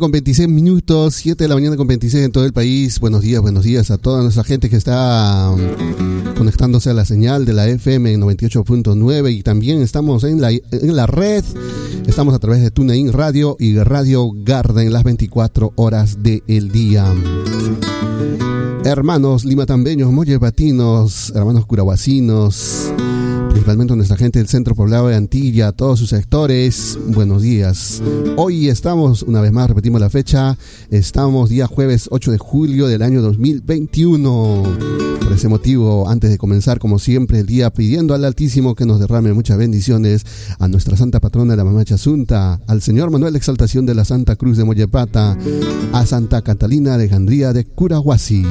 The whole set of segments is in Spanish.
con 26 minutos, 7 de la mañana con 26 en todo el país. Buenos días, buenos días a toda nuestra gente que está um, conectándose a la señal de la FM 98.9 y también estamos en la, en la red. Estamos a través de TuneIn Radio y Radio Garden las 24 horas del día. Hermanos limatambeños, mollebatinos, hermanos curahuasinos, principalmente nuestra gente del Centro Poblado de Antilla, todos sus sectores, buenos días. Hoy estamos, una vez más, repetimos la fecha, estamos día jueves 8 de julio del año 2021. Por ese motivo, antes de comenzar, como siempre, el día pidiendo al Altísimo que nos derrame muchas bendiciones a nuestra Santa Patrona de la Mamá Chasunta, al Señor Manuel Exaltación de la Santa Cruz de Mollepata, a Santa Catalina de Gandría de Curahuasi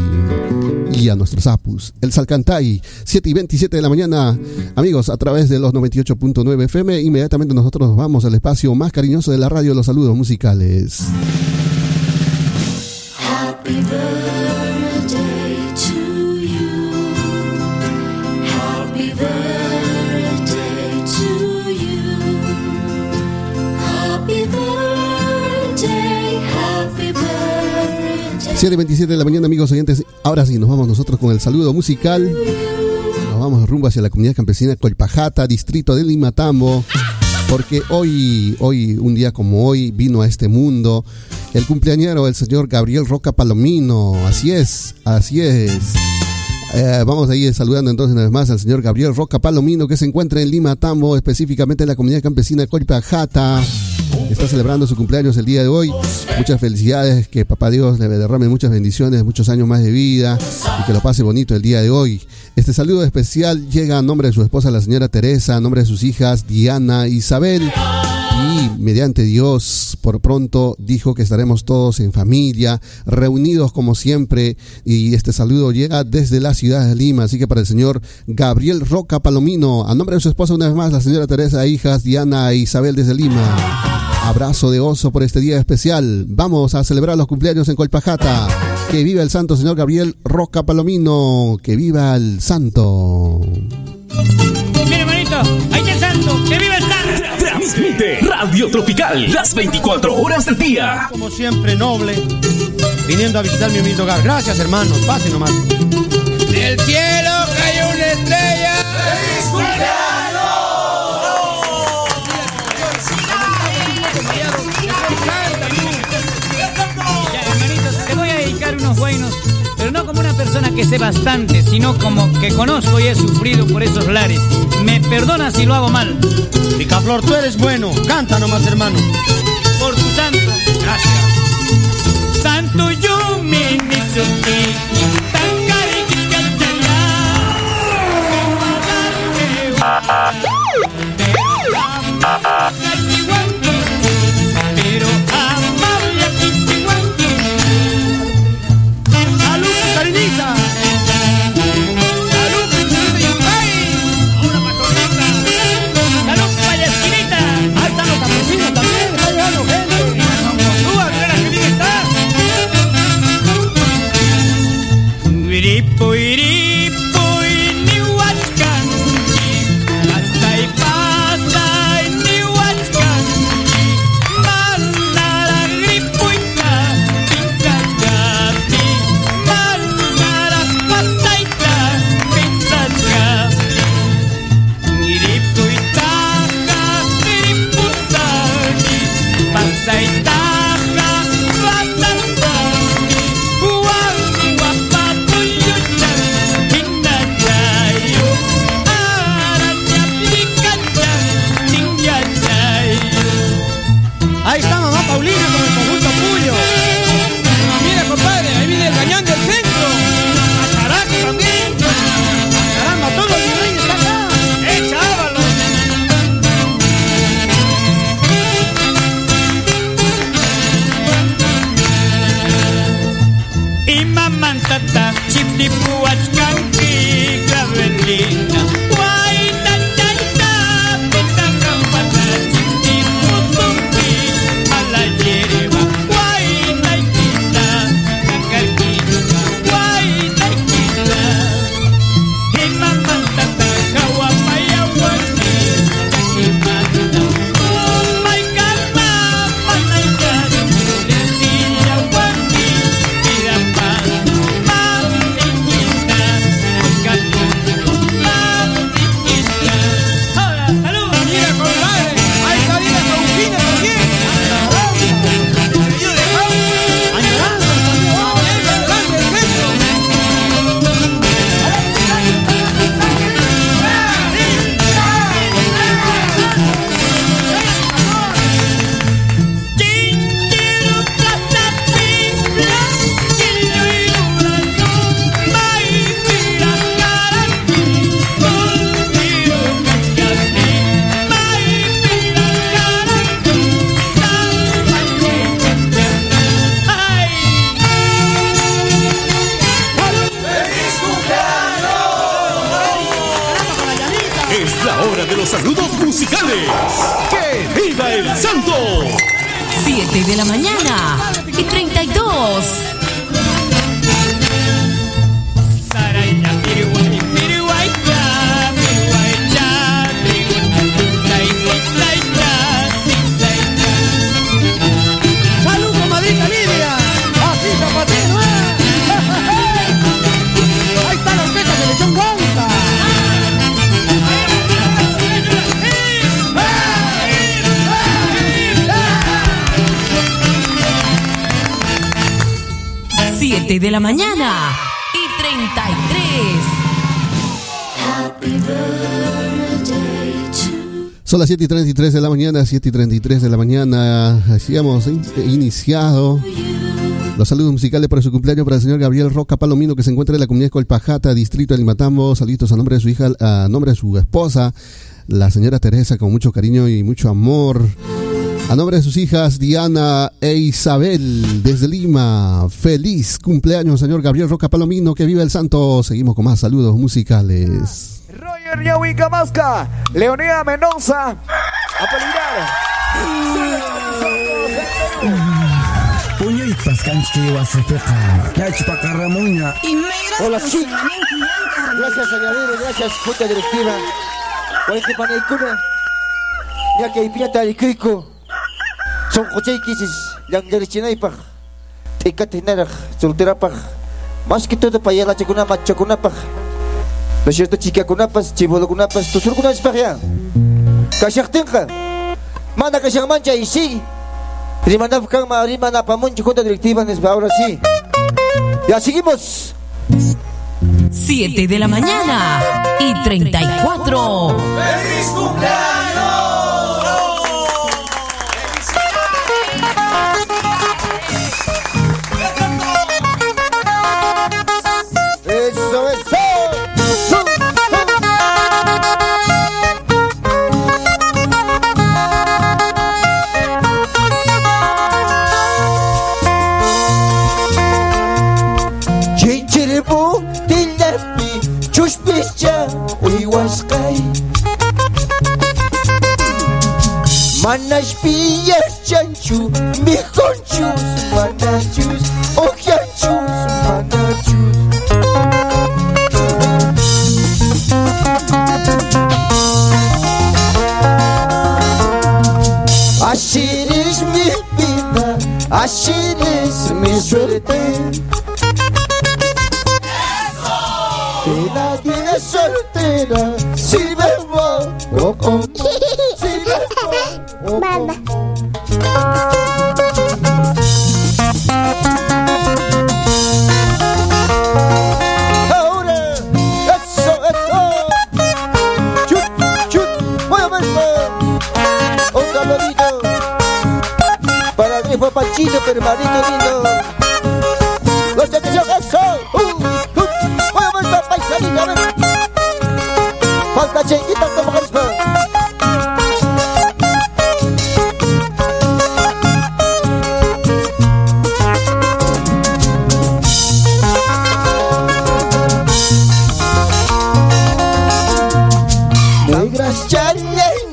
y a nuestros apus, el Salcantay, 7 y 27 de la mañana. Amigos, a través de los 98.9 FM, inmediatamente nosotros nos vamos al espacio más cariñoso de la radio, los saludos musicales. Happy 7.27 de la mañana, amigos oyentes. Ahora sí, nos vamos nosotros con el saludo musical. Nos vamos rumbo hacia la comunidad campesina Colpajata, distrito de Limatambo. Porque hoy, hoy, un día como hoy, vino a este mundo el cumpleañero, el señor Gabriel Roca Palomino. Así es, así es. Eh, vamos a ir saludando entonces una vez más al señor Gabriel Roca Palomino que se encuentra en Lima Tambo, específicamente en la comunidad campesina Colpajata. Está celebrando su cumpleaños el día de hoy. Muchas felicidades, que papá Dios le derrame muchas bendiciones, muchos años más de vida y que lo pase bonito el día de hoy. Este saludo especial llega a nombre de su esposa, la señora Teresa, a nombre de sus hijas Diana, Isabel mediante Dios, por pronto dijo que estaremos todos en familia, reunidos como siempre. Y este saludo llega desde la ciudad de Lima. Así que para el señor Gabriel Roca Palomino, a nombre de su esposa una vez más, la señora Teresa, hijas Diana e Isabel desde Lima. Abrazo de oso por este día especial. Vamos a celebrar los cumpleaños en Colpajata. Que viva el santo señor Gabriel Roca Palomino. Que viva el santo. Mire, hermanito, ahí está el santo. Que viva el santo. Transmite Radio Tropical las 24 horas del día. Como siempre, noble, viniendo a visitar mi humilde hogar. Gracias, hermano. Pase nomás. Del cielo cayó una estrella. Ya, como una persona que sé bastante, sino como que conozco y he sufrido por esos lares. Me perdona si lo hago mal. Picaflor, tú eres bueno. Canta nomás, hermano. Por tu santo. Gracias. Santo yo me nisote, musicales. ¡Que viva el santo! 7 de la mañana y 32. de la mañana y 33. Son las 7 y 33 de la mañana, 7 y 33 de la mañana. Hacíamos eh, iniciado los saludos musicales para su cumpleaños para el señor Gabriel Roca Palomino, que se encuentra en la comunidad Colpajata, distrito de Limatambo. Saludos a nombre de su hija, a nombre de su esposa, la señora Teresa, con mucho cariño y mucho amor. A nombre de sus hijas Diana e Isabel, desde Lima, feliz cumpleaños, señor Gabriel Roca Palomino, que vive el santo. Seguimos con más saludos musicales. Roger Yahuica Masca, Leonida Mendoza, a peligrar. Puño y pascanchi guasepeca. Ya chupacarramuña. Hola, sí. Gracias, añadero, gracias, junta directiva. Por este panelcuna. Ya que hay pirata del crico. Son cochaiquisis, yang dari chinaipaj. Tekatinaraj, solterapaj. Más que todo para allá la chacunapa, chacunapaj. ¿No es cierto, chica kunapas, chivolo kunapas, tu sur kunapas pa ya? Kashaktinka. Manda kashang mancha y sí. Rimanap kang maarima na pamunchi junta directiva, ahora sí. Ya seguimos. 7 de la mañana y 34. ¡Feliz cumpleaños!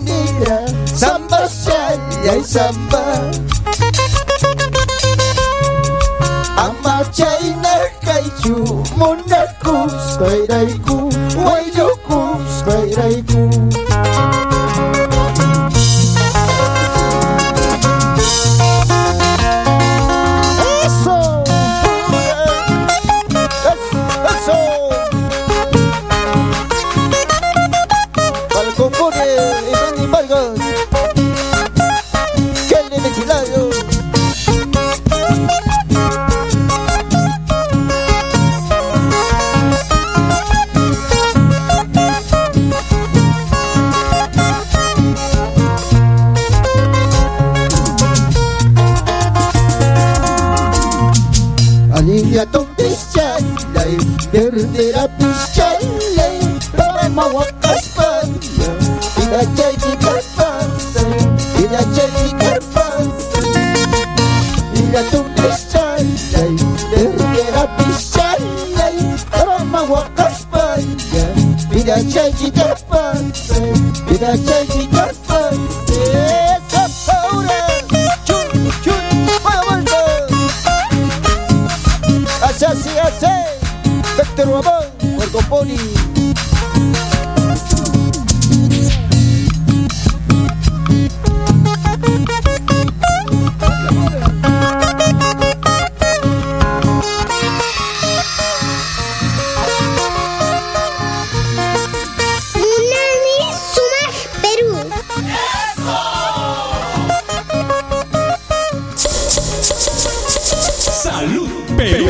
negra Samba chaya y samba. Ama chay na kai chu Muna kus kai dai kus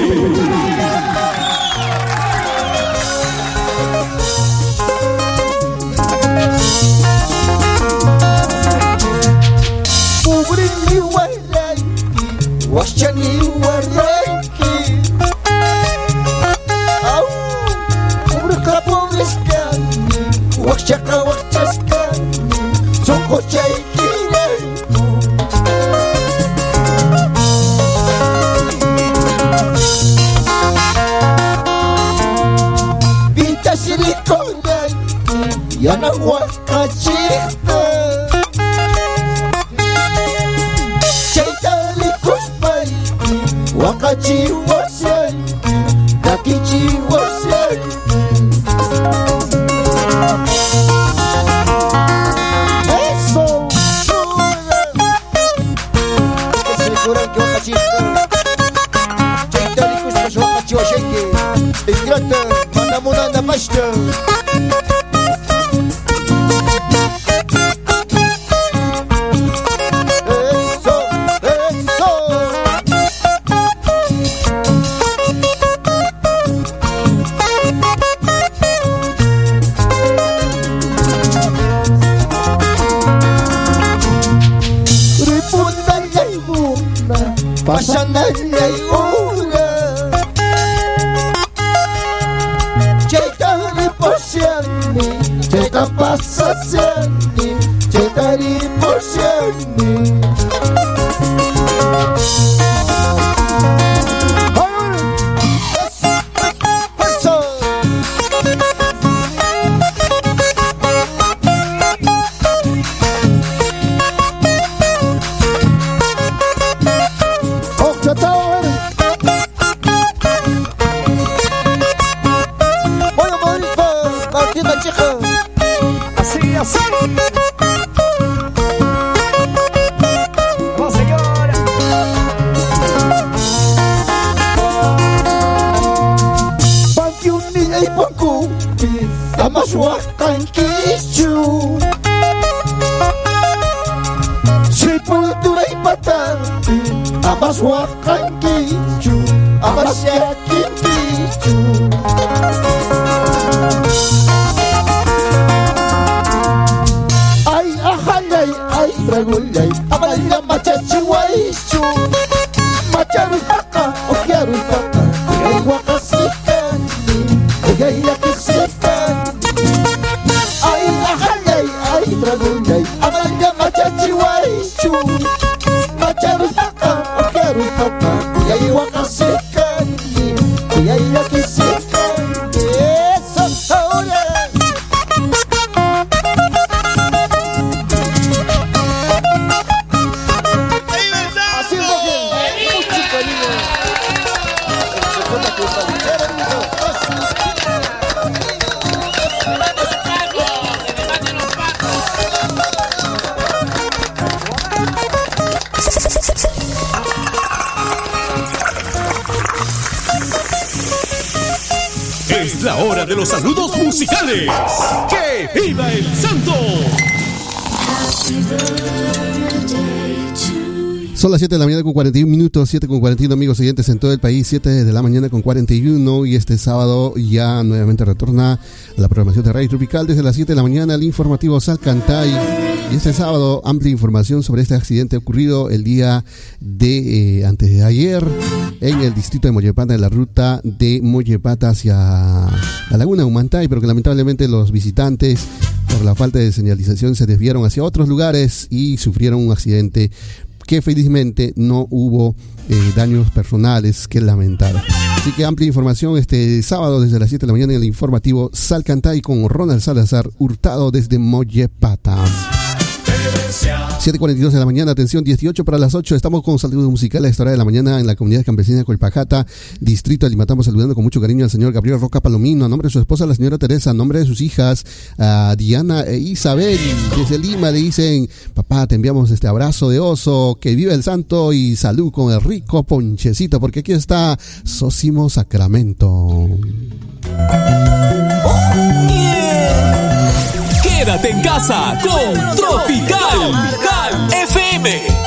Perú. 41 minutos, 7 con 41 amigos oyentes en todo el país, 7 de la mañana con 41 y este sábado ya nuevamente retorna la programación de Radio Tropical desde las 7 de la mañana el informativo Salcantay. Y este sábado amplia información sobre este accidente ocurrido el día de eh, antes de ayer en el distrito de Mollepata en la ruta de Mollepata hacia la laguna Humantay pero que lamentablemente los visitantes por la falta de señalización se desviaron hacia otros lugares y sufrieron un accidente que felizmente no hubo eh, daños personales que lamentar. Así que amplia información este sábado desde las 7 de la mañana en el informativo Salcantay con Ronald Salazar Hurtado desde Mollepata. 7.42 de la mañana, atención, 18 para las 8. Estamos con saludos musicales a esta hora de la mañana en la comunidad campesina de Colpajata, distrito de Lima. Estamos saludando con mucho cariño al señor Gabriel Roca Palomino, a nombre de su esposa, la señora Teresa, a nombre de sus hijas, a Diana e Isabel. Desde Lima le dicen, papá, te enviamos este abrazo de oso, que vive el santo y salud con el rico ponchecito, porque aquí está Sósimo Sacramento. Quédate en casa con Tropical FM.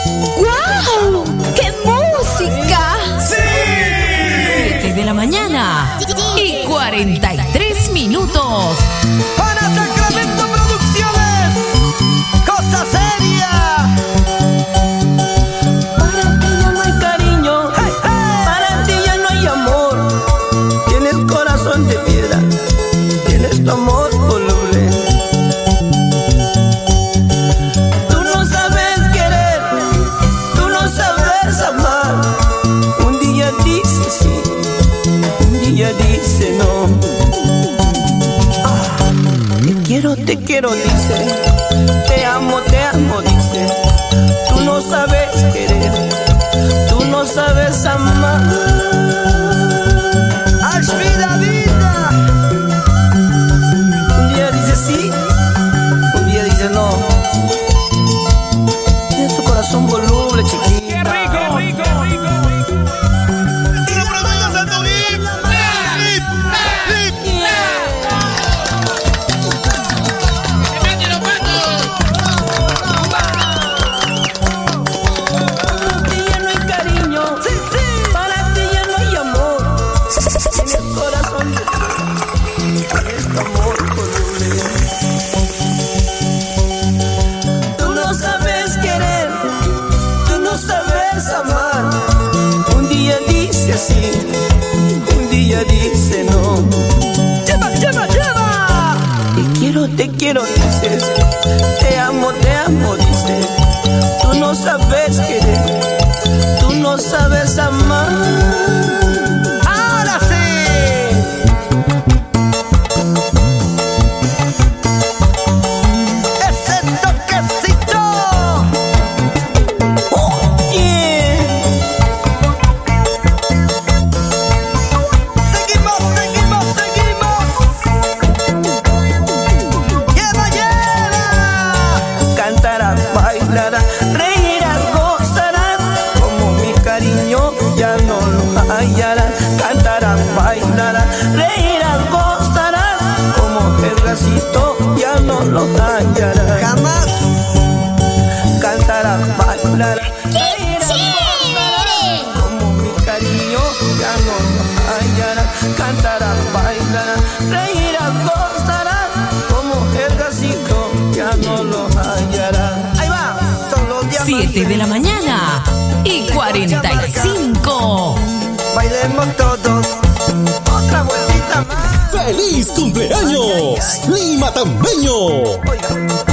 Quiero, dice. Cantarás, bailarás, reirás, gozarás. Como el gasito ya no lo hallarás. Ahí va. Son los diamantes. 7 de la mañana y 45. Bailemos todos. Otra vueltita más. ¡Feliz cumpleaños! ¡Lima Tambeño!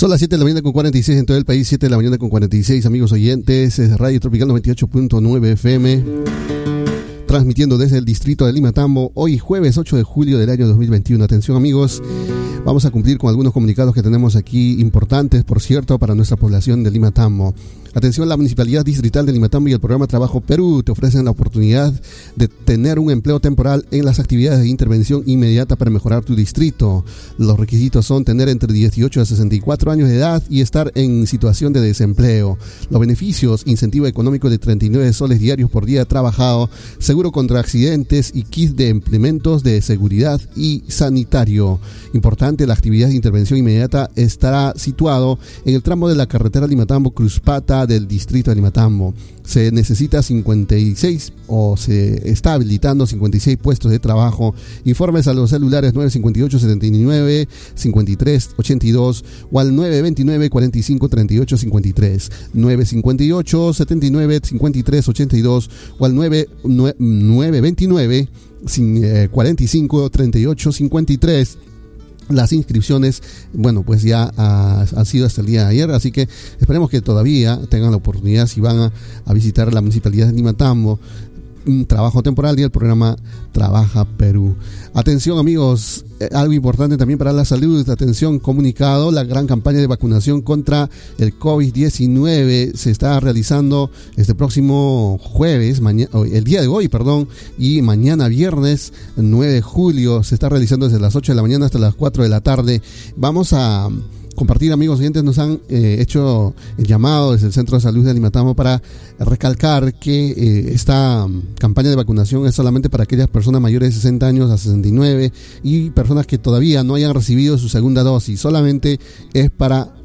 Son las 7 de la mañana con 46 en todo el país, 7 de la mañana con 46 amigos oyentes, es Radio Tropical 98.9 FM, transmitiendo desde el distrito de Lima Tambo, hoy jueves 8 de julio del año 2021. Atención amigos, vamos a cumplir con algunos comunicados que tenemos aquí importantes, por cierto, para nuestra población de Lima Tambo. Atención, la Municipalidad Distrital de Limatambo y el programa Trabajo Perú te ofrecen la oportunidad de tener un empleo temporal en las actividades de intervención inmediata para mejorar tu distrito. Los requisitos son tener entre 18 a 64 años de edad y estar en situación de desempleo. Los beneficios, incentivo económico de 39 soles diarios por día trabajado, seguro contra accidentes y kit de implementos de seguridad y sanitario. Importante, la actividad de intervención inmediata estará situado en el tramo de la carretera Limatambo-Cruzpata del distrito de Limatambo. Se necesita 56 o se está habilitando 56 puestos de trabajo. Informes a los celulares 958 79 53 82 o al 929 45 38 53 958 79 53 82 o al 9, 929 45 38 53 las inscripciones, bueno, pues ya ha, han sido hasta el día de ayer, así que esperemos que todavía tengan la oportunidad si van a, a visitar la municipalidad de Limatambo, un trabajo temporal y el programa Trabaja Perú. Atención amigos, eh, algo importante también para la salud, atención comunicado, la gran campaña de vacunación contra el COVID-19 se está realizando este próximo jueves, mañana, el día de hoy, perdón, y mañana viernes 9 de julio se está realizando desde las 8 de la mañana hasta las 4 de la tarde. Vamos a compartir, amigos oyentes, nos han eh, hecho el llamado desde el Centro de Salud de Alimatamo para recalcar que eh, esta campaña de vacunación es solamente para aquellas personas mayores de 60 años a 69 y personas que todavía no hayan recibido su segunda dosis, solamente es para mm,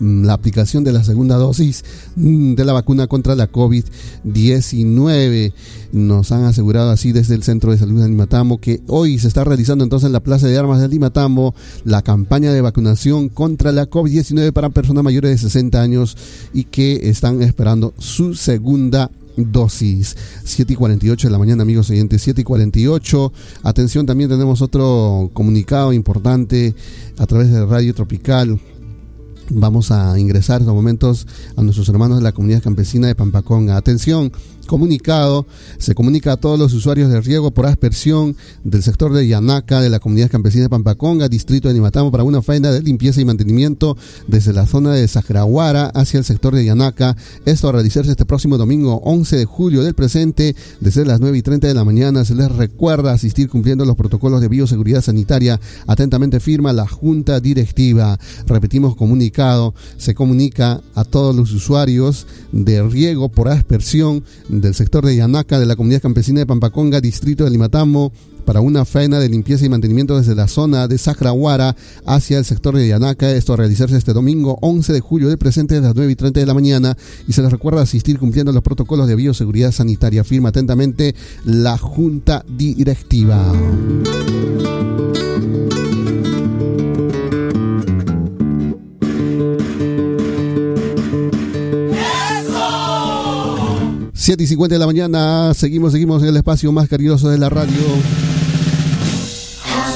la aplicación de la segunda dosis mm, de la vacuna contra la COVID-19. Nos han asegurado así desde el Centro de Salud de Limatambo que hoy se está realizando entonces en la Plaza de Armas de Limatambo la campaña de vacunación contra la COVID-19 para personas mayores de 60 años y que están esperando su segunda dosis. 7 y 48 de la mañana, amigos oyentes. 7 y 48. Atención, también tenemos otro comunicado importante a través de Radio Tropical. Vamos a ingresar en estos momentos a nuestros hermanos de la comunidad campesina de Pampaconga. Atención, comunicado se comunica a todos los usuarios de riego por aspersión del sector de Yanaca de la comunidad campesina de Pampaconga, distrito de Nimatamo, para una faena de limpieza y mantenimiento desde la zona de Sajrahuara hacia el sector de Yanaca. Esto a realizarse este próximo domingo 11 de julio del presente, desde las 9 y 30 de la mañana. Se les recuerda asistir cumpliendo los protocolos de bioseguridad sanitaria. Atentamente firma la Junta Directiva. Repetimos comunicado, se comunica a todos los usuarios de riego por aspersión del sector de Yanaca de la comunidad campesina de Pampaconga, distrito de Limatambo, para una faena de limpieza y mantenimiento desde la zona de Sacrahuara hacia el sector de Yanaca. Esto a realizarse este domingo 11 de julio del presente desde las 9 y 30 de la mañana. Y se les recuerda asistir cumpliendo los protocolos de bioseguridad sanitaria. Firma atentamente la Junta Directiva. 7 y 50 de la mañana, seguimos, seguimos en el espacio más cariñoso de la radio.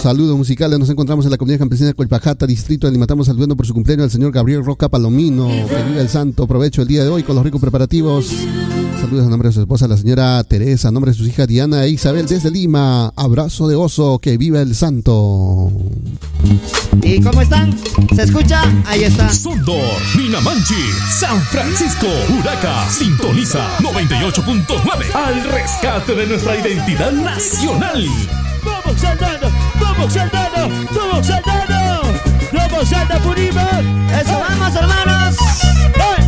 Saludos musicales, nos encontramos en la comunidad campesina de Colpajata, distrito de Limatamos, saludando por su cumpleaños al señor Gabriel Roca Palomino. Que viva el santo, provecho el día de hoy con los ricos preparativos. Saludos a nombre de su esposa, la señora Teresa, a nombre de sus hijas Diana e Isabel desde Lima. Abrazo de oso, que viva el santo. ¿Y cómo están? ¿Se escucha? Ahí está. Sondor, Minamanchi, San Francisco, Huraca, sintoniza 98.9 al rescate de nuestra identidad nacional. ¡Vamos saltando! ¡Vamos saltando! ¡Vamos saltando! ¡Vamos salta Purima! ¡Eso vamos, hermanos!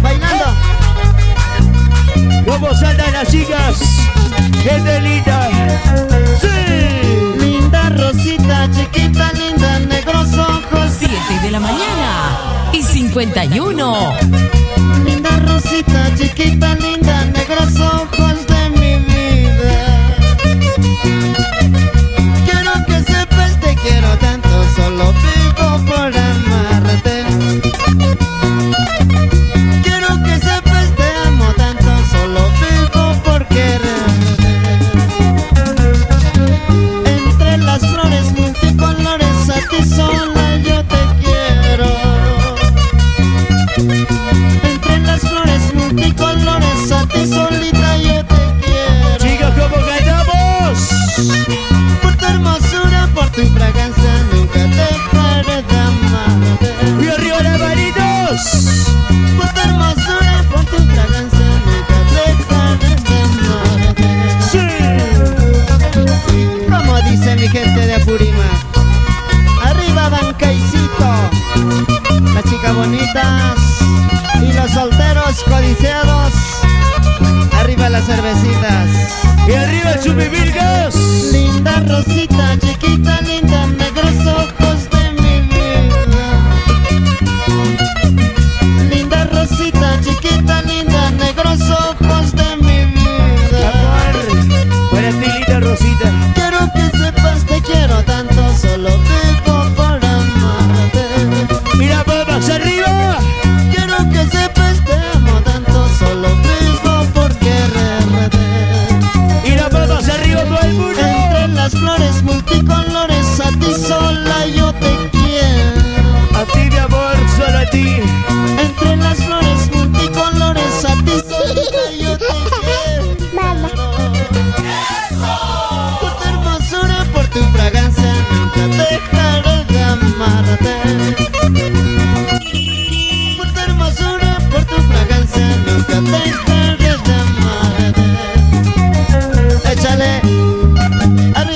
¡Bailando! ¡Vamos saltan las chicas! ¡Gente linda! ¡Sí! Linda Rosita, chiquita, linda, negros ojos. 7 de la mañana y 51. Linda Rosita, chiquita, linda, negros ojos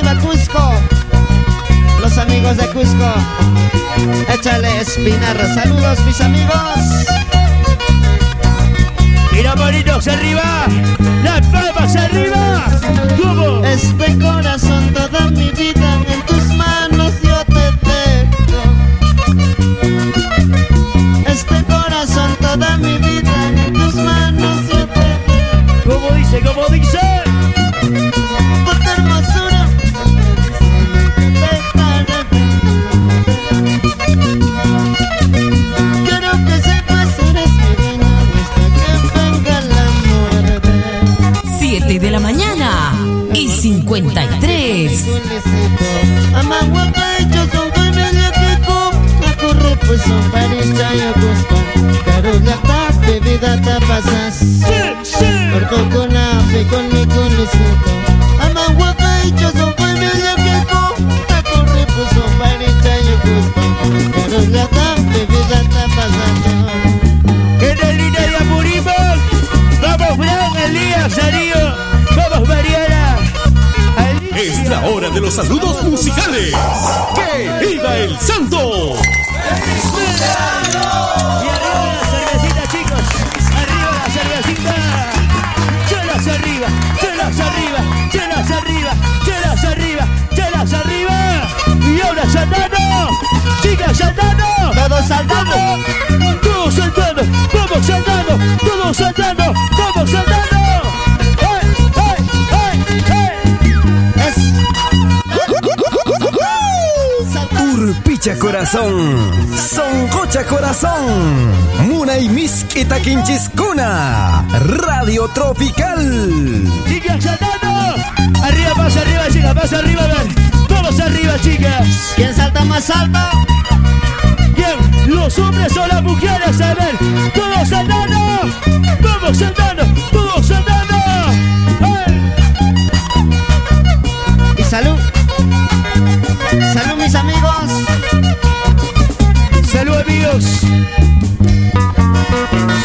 de Cusco, los amigos de Cusco. Échale Espinarra, saludos mis amigos. ¡Mira, manitos arriba! ¡Las palmas arriba! ¿Cómo? Este corazón, toda mi vida en data pasas Orko con afe con mi con mi suco Ama guapa y yo son por mi ya queco Taco repuso para esta yo gusto Pero gata, bebé data pasando En el línea de Apurímac Vamos Brown, Elías, Darío Vamos Mariana es la hora de los saludos musicales. ¡Que viva el santo! ¡Feliz cumpleaños! Chelas arriba, chelas arriba, chelas arriba, chelas arriba. Y ahora saltando. Chicas saltando. Todos saltando. Todos saltando. Vamos saltando. Todos saltando. Corazón, soncocha corazón, Muna y Miskita Quinchiskuna, Radio Tropical. Chicas saltando. Arriba, pasa arriba, chicas, pasa arriba, ven. Todos arriba, chicas. ¿Quién salta más alto? ¿Quién? ¿Los hombres o las mujeres? A ver, todos saltando. Vamos saltando, todos saltando. Salud, amigos.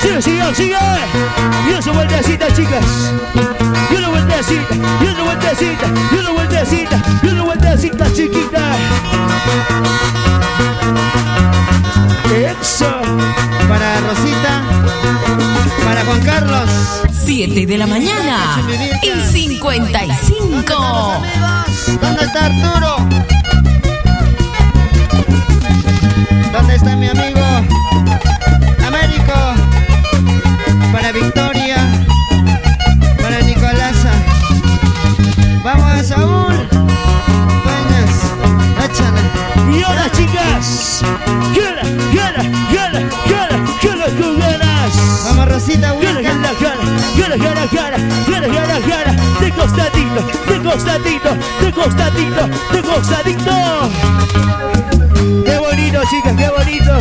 Sigue, sigue, sigue. Y eso vueltecita, chicas. Y una vueltecita, y una vueltecita, y una vueltecita, y una vueltecita, chiquita. Eso. Para Rosita. Para Juan Carlos. 7 de la mañana y 55. ¿Dónde está Arturo? ¿Dónde está mi amigo? Américo. Para Victoria. Para Nicolasa. Vamos, a Saúl. Buenas. Échale. Y ahora, chicas. Quiera, quiera, con ganas. Vamos, Rosita. De costadito, de costadito, de costadito, de costadito. Bonito, chicas, qué bonito.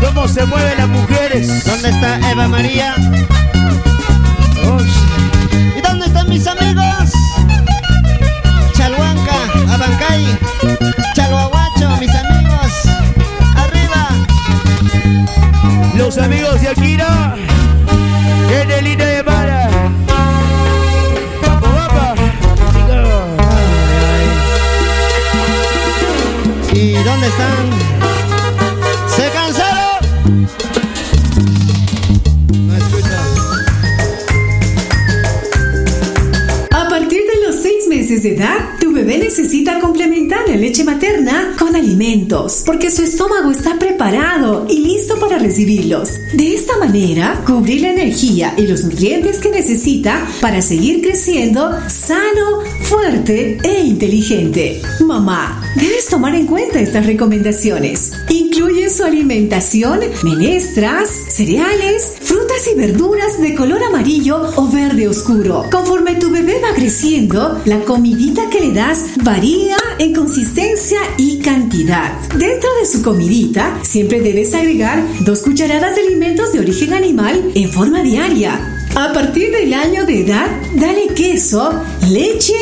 Cómo se mueven las mujeres. ¿Dónde está Eva María? ¿Y dónde están mis amigos? Chalhuanca, Abancay, necesita complementar la leche materna con alimentos, porque su estómago está preparado y listo para recibirlos. De esta manera, cubrir la energía y los nutrientes que necesita para seguir creciendo sano, fuerte e inteligente. Mamá, debes tomar en cuenta estas recomendaciones. Incluye su alimentación, menestras, cereales, y verduras de color amarillo o verde oscuro. Conforme tu bebé va creciendo, la comidita que le das varía en consistencia y cantidad. Dentro de su comidita, siempre debes agregar dos cucharadas de alimentos de origen animal en forma diaria. A partir del año de edad, dale queso, leche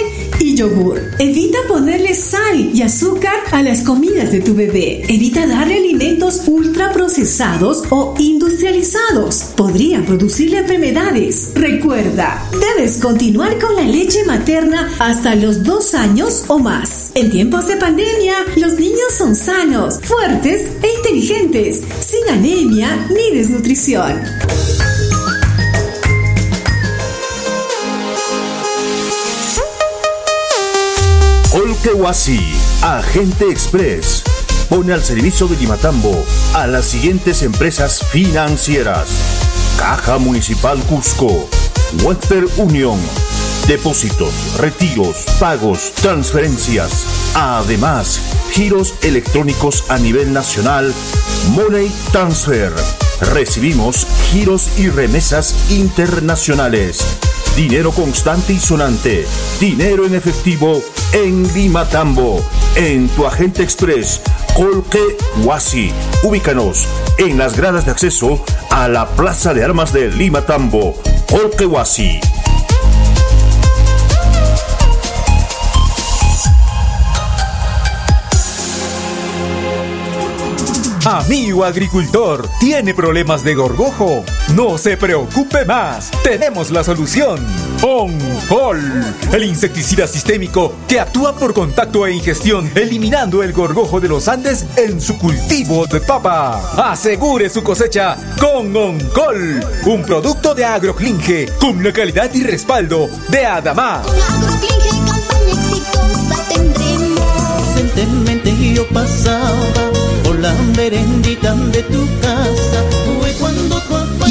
yogur. Evita ponerle sal y azúcar a las comidas de tu bebé. Evita darle alimentos ultraprocesados o industrializados. Podrían producirle enfermedades. Recuerda, debes continuar con la leche materna hasta los dos años o más. En tiempos de pandemia, los niños son sanos, fuertes e inteligentes, sin anemia ni desnutrición. Olkewasi, Agente Express, pone al servicio de Limatambo a las siguientes empresas financieras: Caja Municipal Cusco, Western Union, depósitos, retiros, pagos, transferencias. Además, giros electrónicos a nivel nacional, Money Transfer. Recibimos giros y remesas internacionales. Dinero constante y sonante. Dinero en efectivo en Limatambo. En tu agente express Colque Huasi. Ubícanos en las gradas de acceso a la Plaza de Armas de Lima Tambo. Colque Huasi. Amigo agricultor, ¿tiene problemas de gorgojo? No se preocupe más, tenemos la solución. OnCol, el insecticida sistémico que actúa por contacto e ingestión, eliminando el gorgojo de los Andes en su cultivo de papa. Asegure su cosecha con OnCol, un producto de Agroclinge con la calidad y respaldo de Adamá. Recentemente yo pasaba la merendita de tu casa.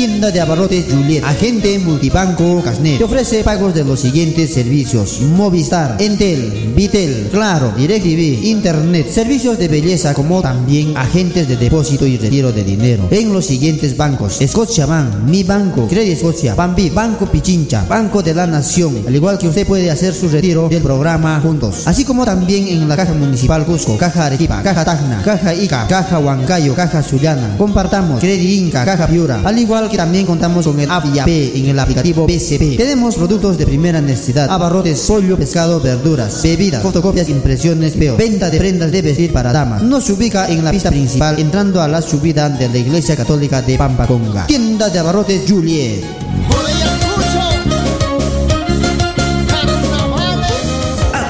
Tienda de abarrotes Juliet, agente multibanco Casnet. Te ofrece pagos de los siguientes servicios: Movistar, Entel, Vitel, Claro, DirecTV, Internet, servicios de belleza como también agentes de depósito y retiro de dinero en los siguientes bancos: Scotiabank, Mi Banco, Credit Scotia, Bambi, Banco Pichincha, Banco de la Nación. Al igual que usted puede hacer su retiro del programa juntos, así como también en la Caja Municipal Cusco, Caja Arequipa, Caja Tacna, Caja Ica, Caja Huancayo, Caja Zuliana. Compartamos Credit Inca, Caja Piura, al igual que también contamos con el Avia P en el aplicativo PCP. Tenemos productos de primera necesidad, abarrotes, solio, pescado, verduras, bebidas, fotocopias, impresiones, veo, venta de prendas de vestir para damas. Nos ubica en la pista principal entrando a la subida de la Iglesia Católica de Pampaconga. Tienda de abarrotes Juliet.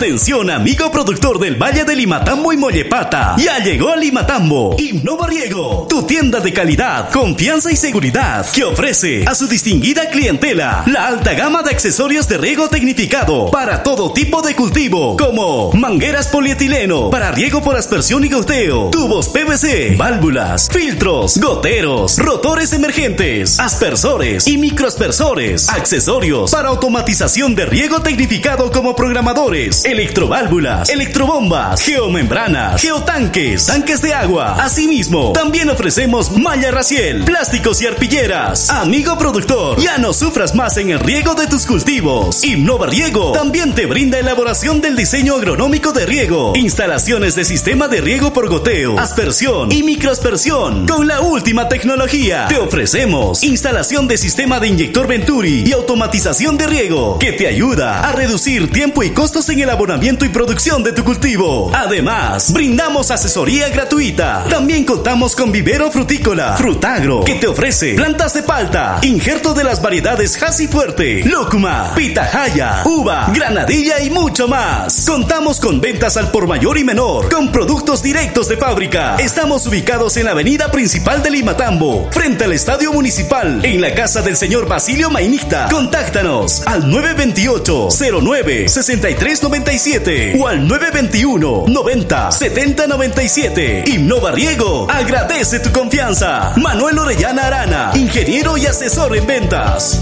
Atención amigo productor del Valle de Limatambo y Mollepata. Ya llegó Limatambo. Innova Riego. Tu tienda de calidad, confianza y seguridad que ofrece a su distinguida clientela la alta gama de accesorios de riego tecnificado para todo tipo de cultivo como mangueras polietileno para riego por aspersión y goteo, tubos PVC, válvulas, filtros, goteros, rotores emergentes, aspersores y microaspersores, accesorios para automatización de riego tecnificado como programadores, electroválvulas, electrobombas, geomembranas, geotanques, tanques de agua. Asimismo, también ofrecemos malla raciel, plásticos y arpilleras. Amigo productor, ya no sufras más en el riego de tus cultivos. Innova Riego también te brinda elaboración del diseño agronómico de riego, instalaciones de sistema de riego por goteo, aspersión y microaspersión. Con la última tecnología, te ofrecemos instalación de sistema de inyector Venturi y automatización de riego que te ayuda a reducir tiempo y costos en el y producción de tu cultivo. Además, brindamos asesoría gratuita. También contamos con vivero frutícola, frutagro, que te ofrece plantas de palta, injerto de las variedades Hasi Fuerte, Lúcuma, Pitahaya, Uva, Granadilla y mucho más. Contamos con ventas al por mayor y menor, con productos directos de fábrica. Estamos ubicados en la avenida principal de Limatambo, frente al estadio municipal, en la casa del señor Basilio Mainicta. Contáctanos al 928 09 63 97 o al 921 90 70 97. Innova Riego agradece tu confianza. Manuel Orellana Arana, ingeniero y asesor en ventas.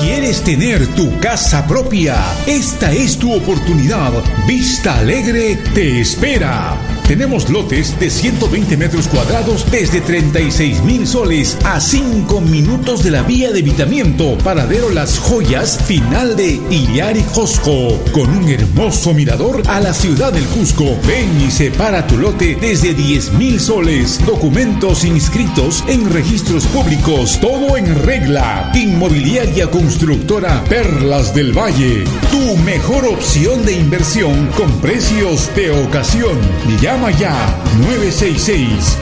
¿Quieres tener tu casa propia? Esta es tu oportunidad. Vista Alegre te espera. Tenemos lotes de 120 metros cuadrados desde 36 mil soles a 5 minutos de la vía de evitamiento. Paradero Las Joyas, final de Iliari Josco, con un hermoso mirador a la ciudad del Cusco. Ven y separa tu lote desde 10 mil soles. Documentos inscritos en registros públicos. Todo en regla. Inmobiliaria constructora Perlas del Valle. Tu mejor opción de inversión con precios de ocasión. Llama ya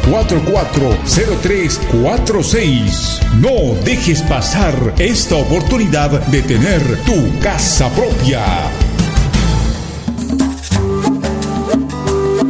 966-440346. No dejes pasar esta oportunidad de tener tu casa propia.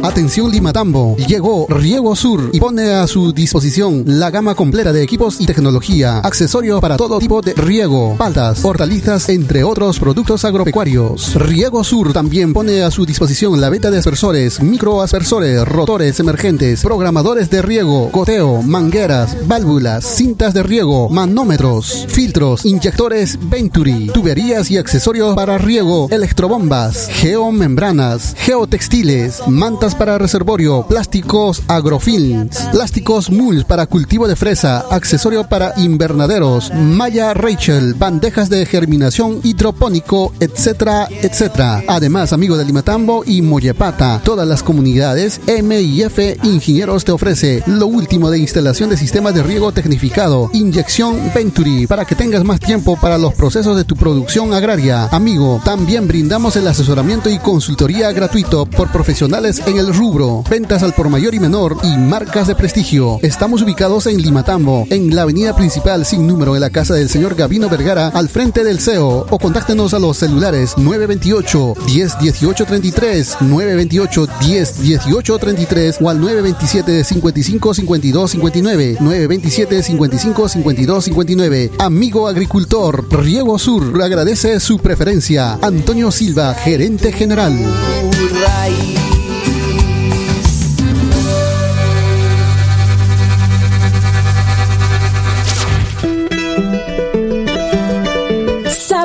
Atención Limatambo, llegó Riego Sur y pone a su disposición la gama completa de equipos y tecnología, accesorios para todo tipo de riego, paltas, hortalizas, entre otros productos agropecuarios. Riego Sur también pone a su disposición la venta de aspersores, microaspersores, rotores emergentes, programadores de riego, goteo, mangueras, válvulas, cintas de riego, manómetros, filtros, inyectores Venturi, tuberías y accesorios para riego, electrobombas, geomembranas, geotextiles, mantas Para reservorio, plásticos agrofilms, plásticos mulch para cultivo de fresa, accesorio para invernaderos, malla Rachel, bandejas de germinación hidropónico, etcétera, etcétera. Además, amigo de Limatambo y Mollepata, todas las comunidades MIF Ingenieros te ofrece lo último de instalación de sistemas de riego tecnificado, inyección Venturi, para que tengas más tiempo para los procesos de tu producción agraria. Amigo, también brindamos el asesoramiento y consultoría gratuito por profesionales en el rubro, ventas al por mayor y menor y marcas de prestigio. Estamos ubicados en Limatambo, en la avenida principal sin número de la casa del señor Gavino Vergara, al frente del CEO, o contáctenos a los celulares 928 10 18 33, 928 10 18 33 o al 927 55 52 59, 927 55 52 59. Amigo agricultor, Riego Sur agradece su preferencia. Antonio Silva, gerente general.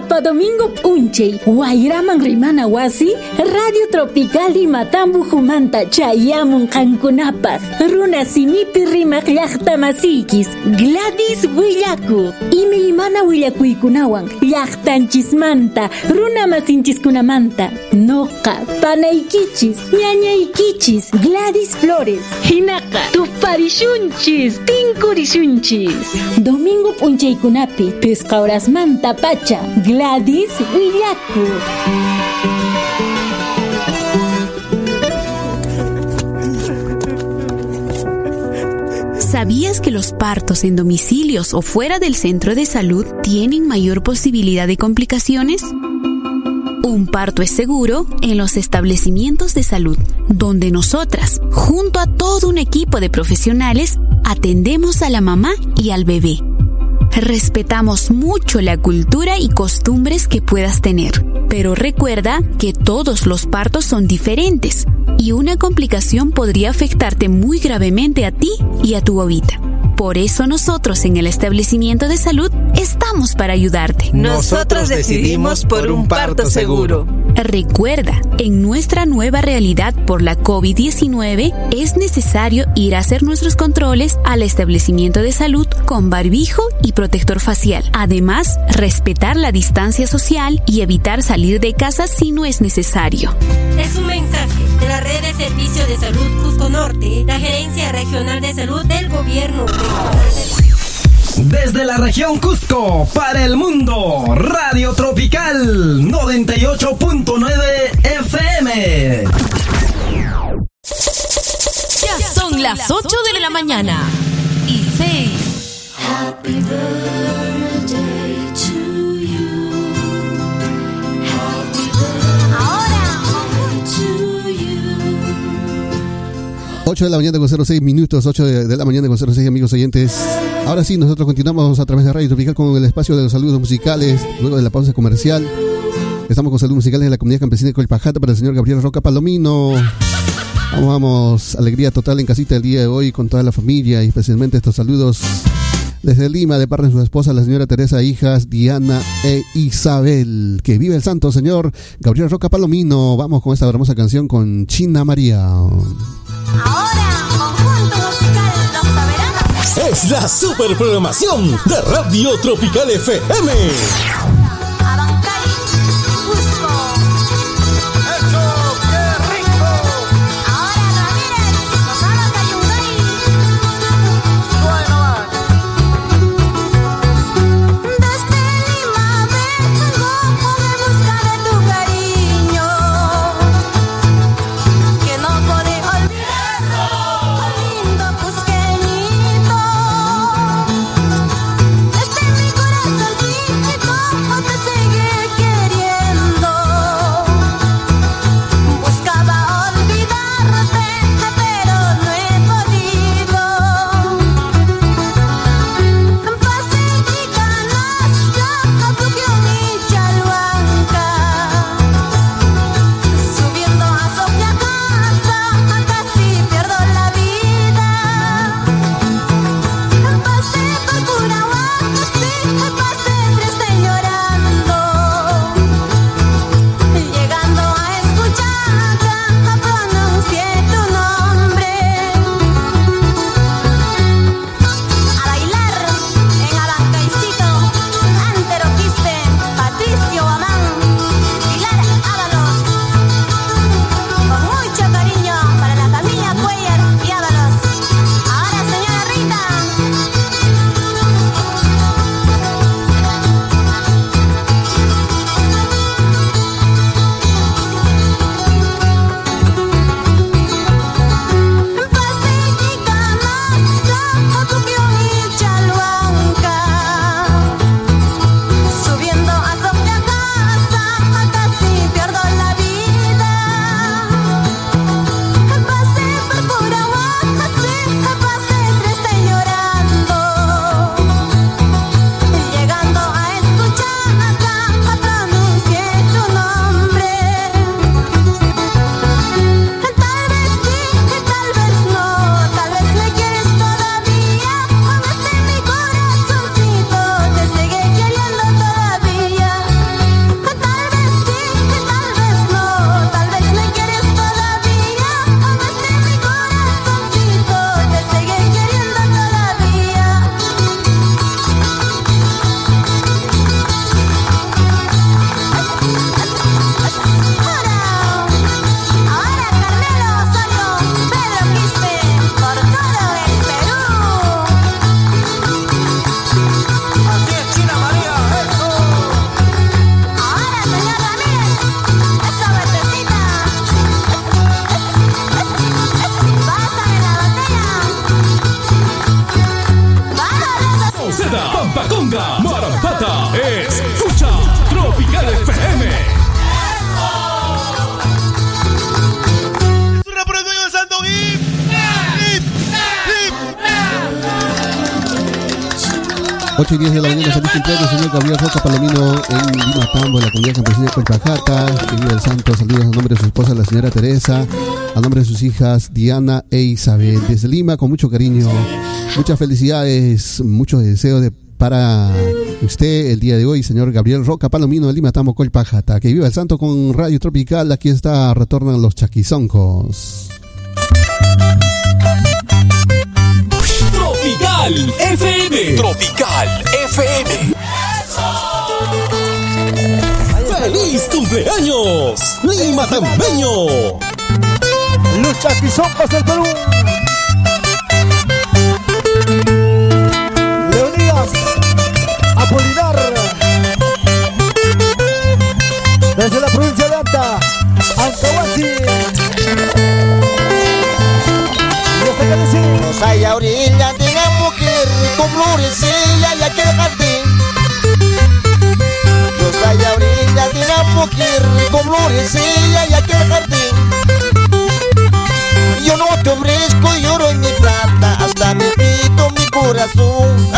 Sapa Domingo Punche, Guairaman Rimana Wasi, Radio Tropical y Matambu Jumanta, Chayamun Cancunapas, Runa Simipi Rimak Yachta Masikis, Gladys Willaku, Ime Imana Willakuikunawan, Yachtanchismanta, Runa Masinchiskunamanta, Noka, Panaikichis, Ñañaikichis, Gladys Flores, Hinaka, Tuparishunchis, Tinkurishunchis, Domingo Punche Kunapi, Pescauras Manta Pacha, Gladys ¿Sabías que los partos en domicilios o fuera del centro de salud tienen mayor posibilidad de complicaciones? Un parto es seguro en los establecimientos de salud, donde nosotras, junto a todo un equipo de profesionales, atendemos a la mamá y al bebé. Respetamos mucho la cultura y costumbres que puedas tener, pero recuerda que todos los partos son diferentes y una complicación podría afectarte muy gravemente a ti y a tu bobita. Por eso nosotros en el establecimiento de salud estamos para ayudarte. Nosotros decidimos por un parto seguro. Recuerda, en nuestra nueva realidad por la COVID-19 es necesario ir a hacer nuestros controles al establecimiento de salud con barbijo y protector facial. Además, respetar la distancia social y evitar salir de casa si no es necesario. Es un mensaje de la Red de Servicio de Salud Cusco Norte, la Gerencia Regional de Salud del Gobierno. Desde la región Cusco, para el mundo, Radio Tropical 98.9 FM. Ya son las 8 de la mañana y 6. Happy birthday 8 de la mañana con 06 minutos, 8 de, la mañana con 06 amigos oyentes. Ahora sí, nosotros continuamos a través de Radio Tropical con el espacio de los saludos musicales, luego de la pausa comercial. Estamos con saludos musicales de la comunidad campesina de Colpajata para el señor Gabriel Roca Palomino. Vamos, vamos, alegría total en casita el día de hoy con toda la familia y especialmente estos saludos desde Lima de parte de su esposa, la señora Teresa, hijas Diana e Isabel. Que vive el santo señor Gabriel Roca Palomino. Vamos con esta hermosa canción con China María. Es la super programación de Radio Tropical FM. Señora Teresa, a nombre de sus hijas Diana e Isabel. Desde Lima, con mucho cariño, muchas felicidades, muchos deseos de para usted el día de hoy, señor Gabriel Roca Palomino de Lima Tambo, Colpajata. Que viva el santo con Radio Tropical. Aquí está, retornan los chaquizoncos. Tropical FM. Tropical FM. ¡Feliz cumpleaños! ¡Lima Tambeño! Los chaquizoncos del Perú. Leonidas Apolinar. Desde la provincia de Anta, Ancahuasi. Y hasta que decir. Nos hay a de una mujer con florecilla y aquel jardín. Mujer con florecilla y aquel jardín. Yo no te ofrezco lloro en mi plata, hasta me pito mi corazón.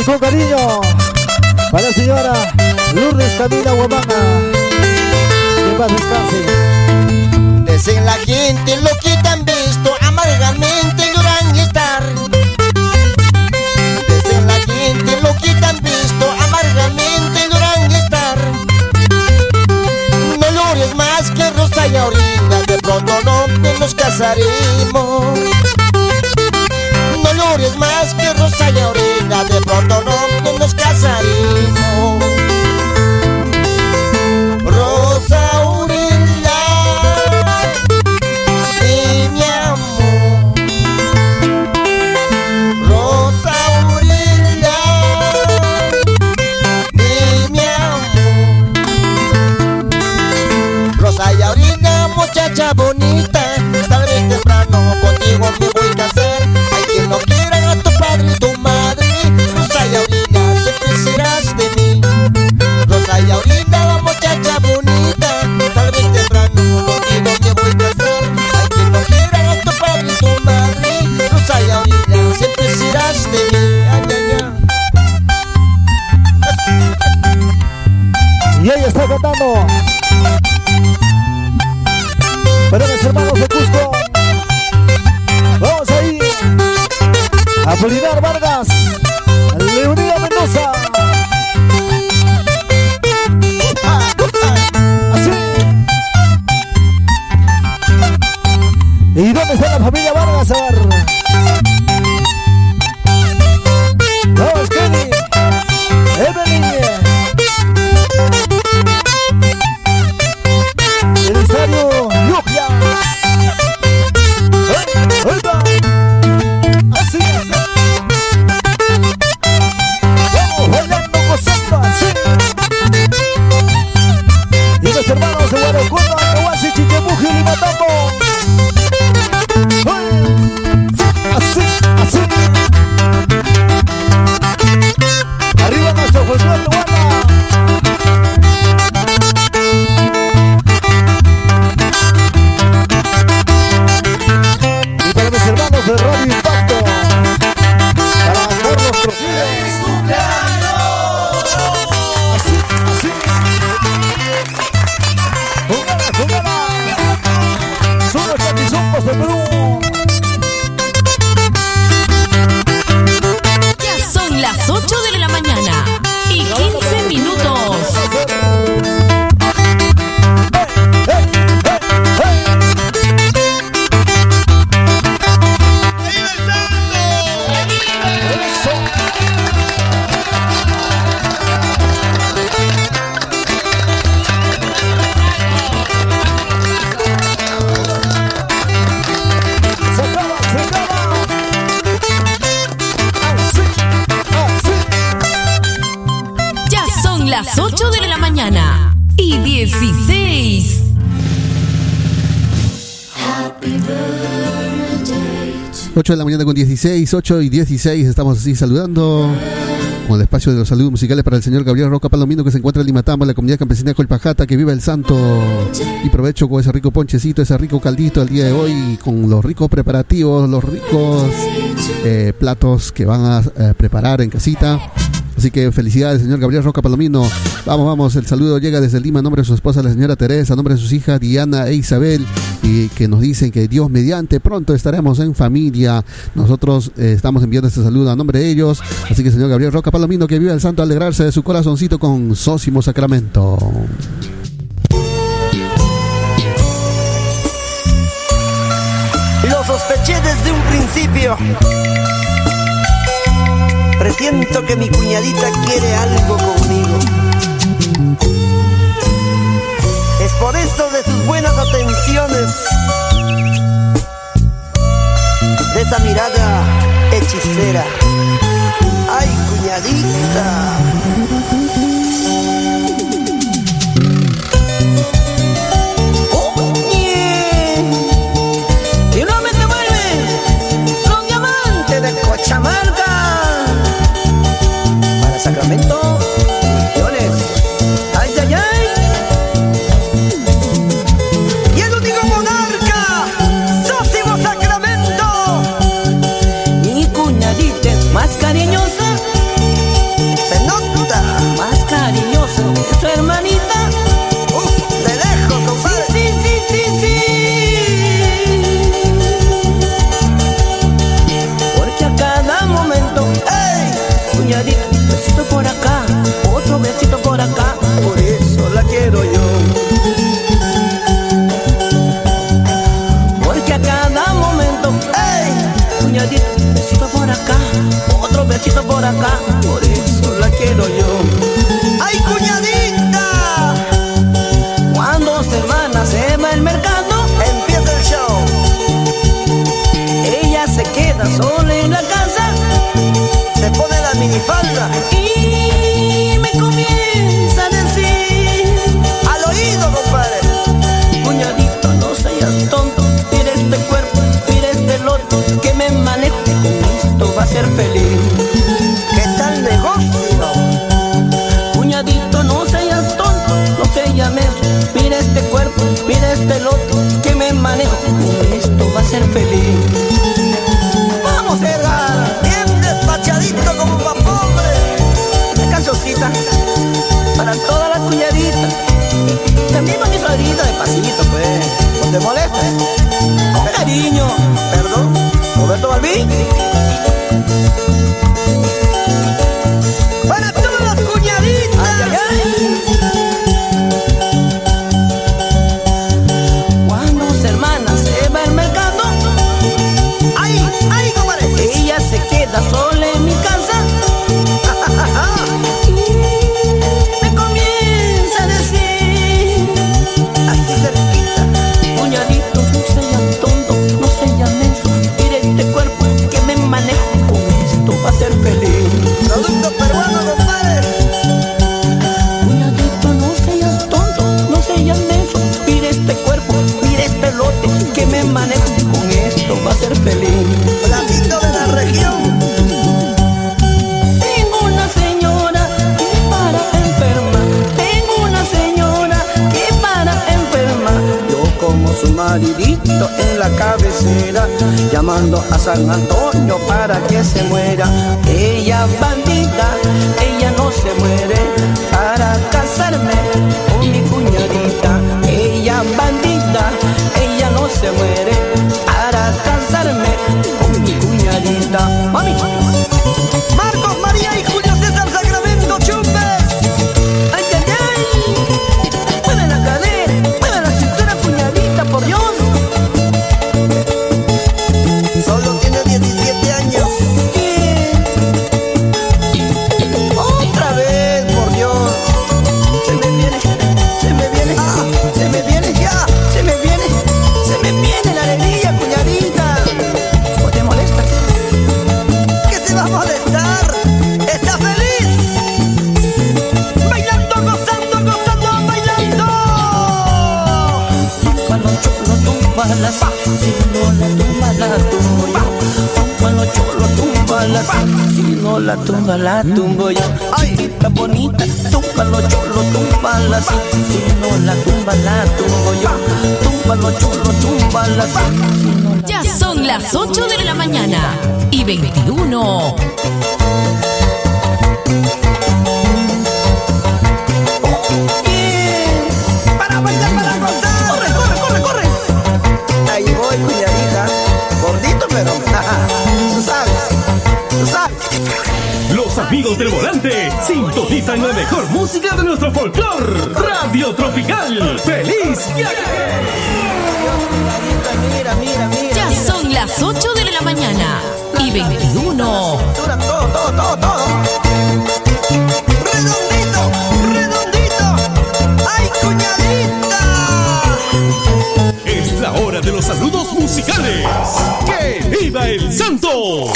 Y con cariño, para la señora Lourdes Camila Guamanga. Que paz descanse. Dicen la gente lo que te han visto amargamente lloran y estar. Dicen la gente lo que te han visto amargamente lloran y estar. No llores más que rosa y de pronto no nos casaremos. No llores más que rosa y de pronto no nos casaremos. Rosa Aurelia, mi amor. Rosa Aurelia, mi amor. Rosa y Aurelia, muchacha bonita, 16, 8 y 16 estamos así saludando con el espacio de los saludos musicales para el señor Gabriel Roca Palomino que se encuentra en Limatamba, la comunidad campesina de Colpajata, que viva el santo y provecho con ese rico ponchecito, ese rico caldito el día de hoy, con los ricos preparativos, los ricos eh, platos que van a eh, preparar en casita. Así que felicidades, señor Gabriel Roca Palomino. Vamos, vamos, el saludo llega desde Lima, a nombre de su esposa, la señora Teresa, a nombre de sus hijas Diana e Isabel, y que nos dicen que Dios mediante pronto estaremos en familia. Nosotros eh, estamos enviando este saludo a nombre de ellos. Así que, señor Gabriel Roca Palomino, que viva el santo alegrarse de su corazoncito con Sósimo Sacramento. Lo sospeché desde un principio. Presiento que mi cuñadita quiere algo conmigo. Es por eso de sus buenas atenciones, de esa mirada hechicera. ¡Ay, cuñadita! momento. Si no la tumba la tumbo yo. Cholo, túmbala, si no la tumba la tumbo yo. Chiquita bonita, túmbalo, cholo, túmbala, si la tumba la tumbo yo. Cholo, túmbala, si la Ya son las 8 de la mañana y 21. Amigos del volante sintonizan la mejor música de nuestro folclor. Radio Tropical. ¡Feliz viaje! Mira, mira, mira. Ya son las 8 de la mañana y 21. Todo, todo, todo, todo. Redondito, redondito. ¡Ay, cuñadita! Es la hora de los saludos musicales. ¡Que viva el santo!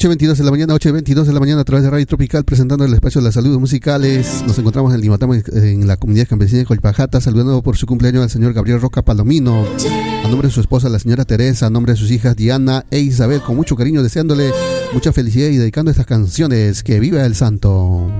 8.22 de la mañana, 8.22 de la mañana a través de Radio Tropical presentando el espacio de las saludos musicales. Nos encontramos en Limatamo, en la comunidad campesina de Colpajata, saludando por su cumpleaños al señor Gabriel Roca Palomino, a nombre de su esposa, la señora Teresa, a nombre de sus hijas Diana e Isabel, con mucho cariño, deseándole mucha felicidad y dedicando estas canciones. ¡Que viva el santo!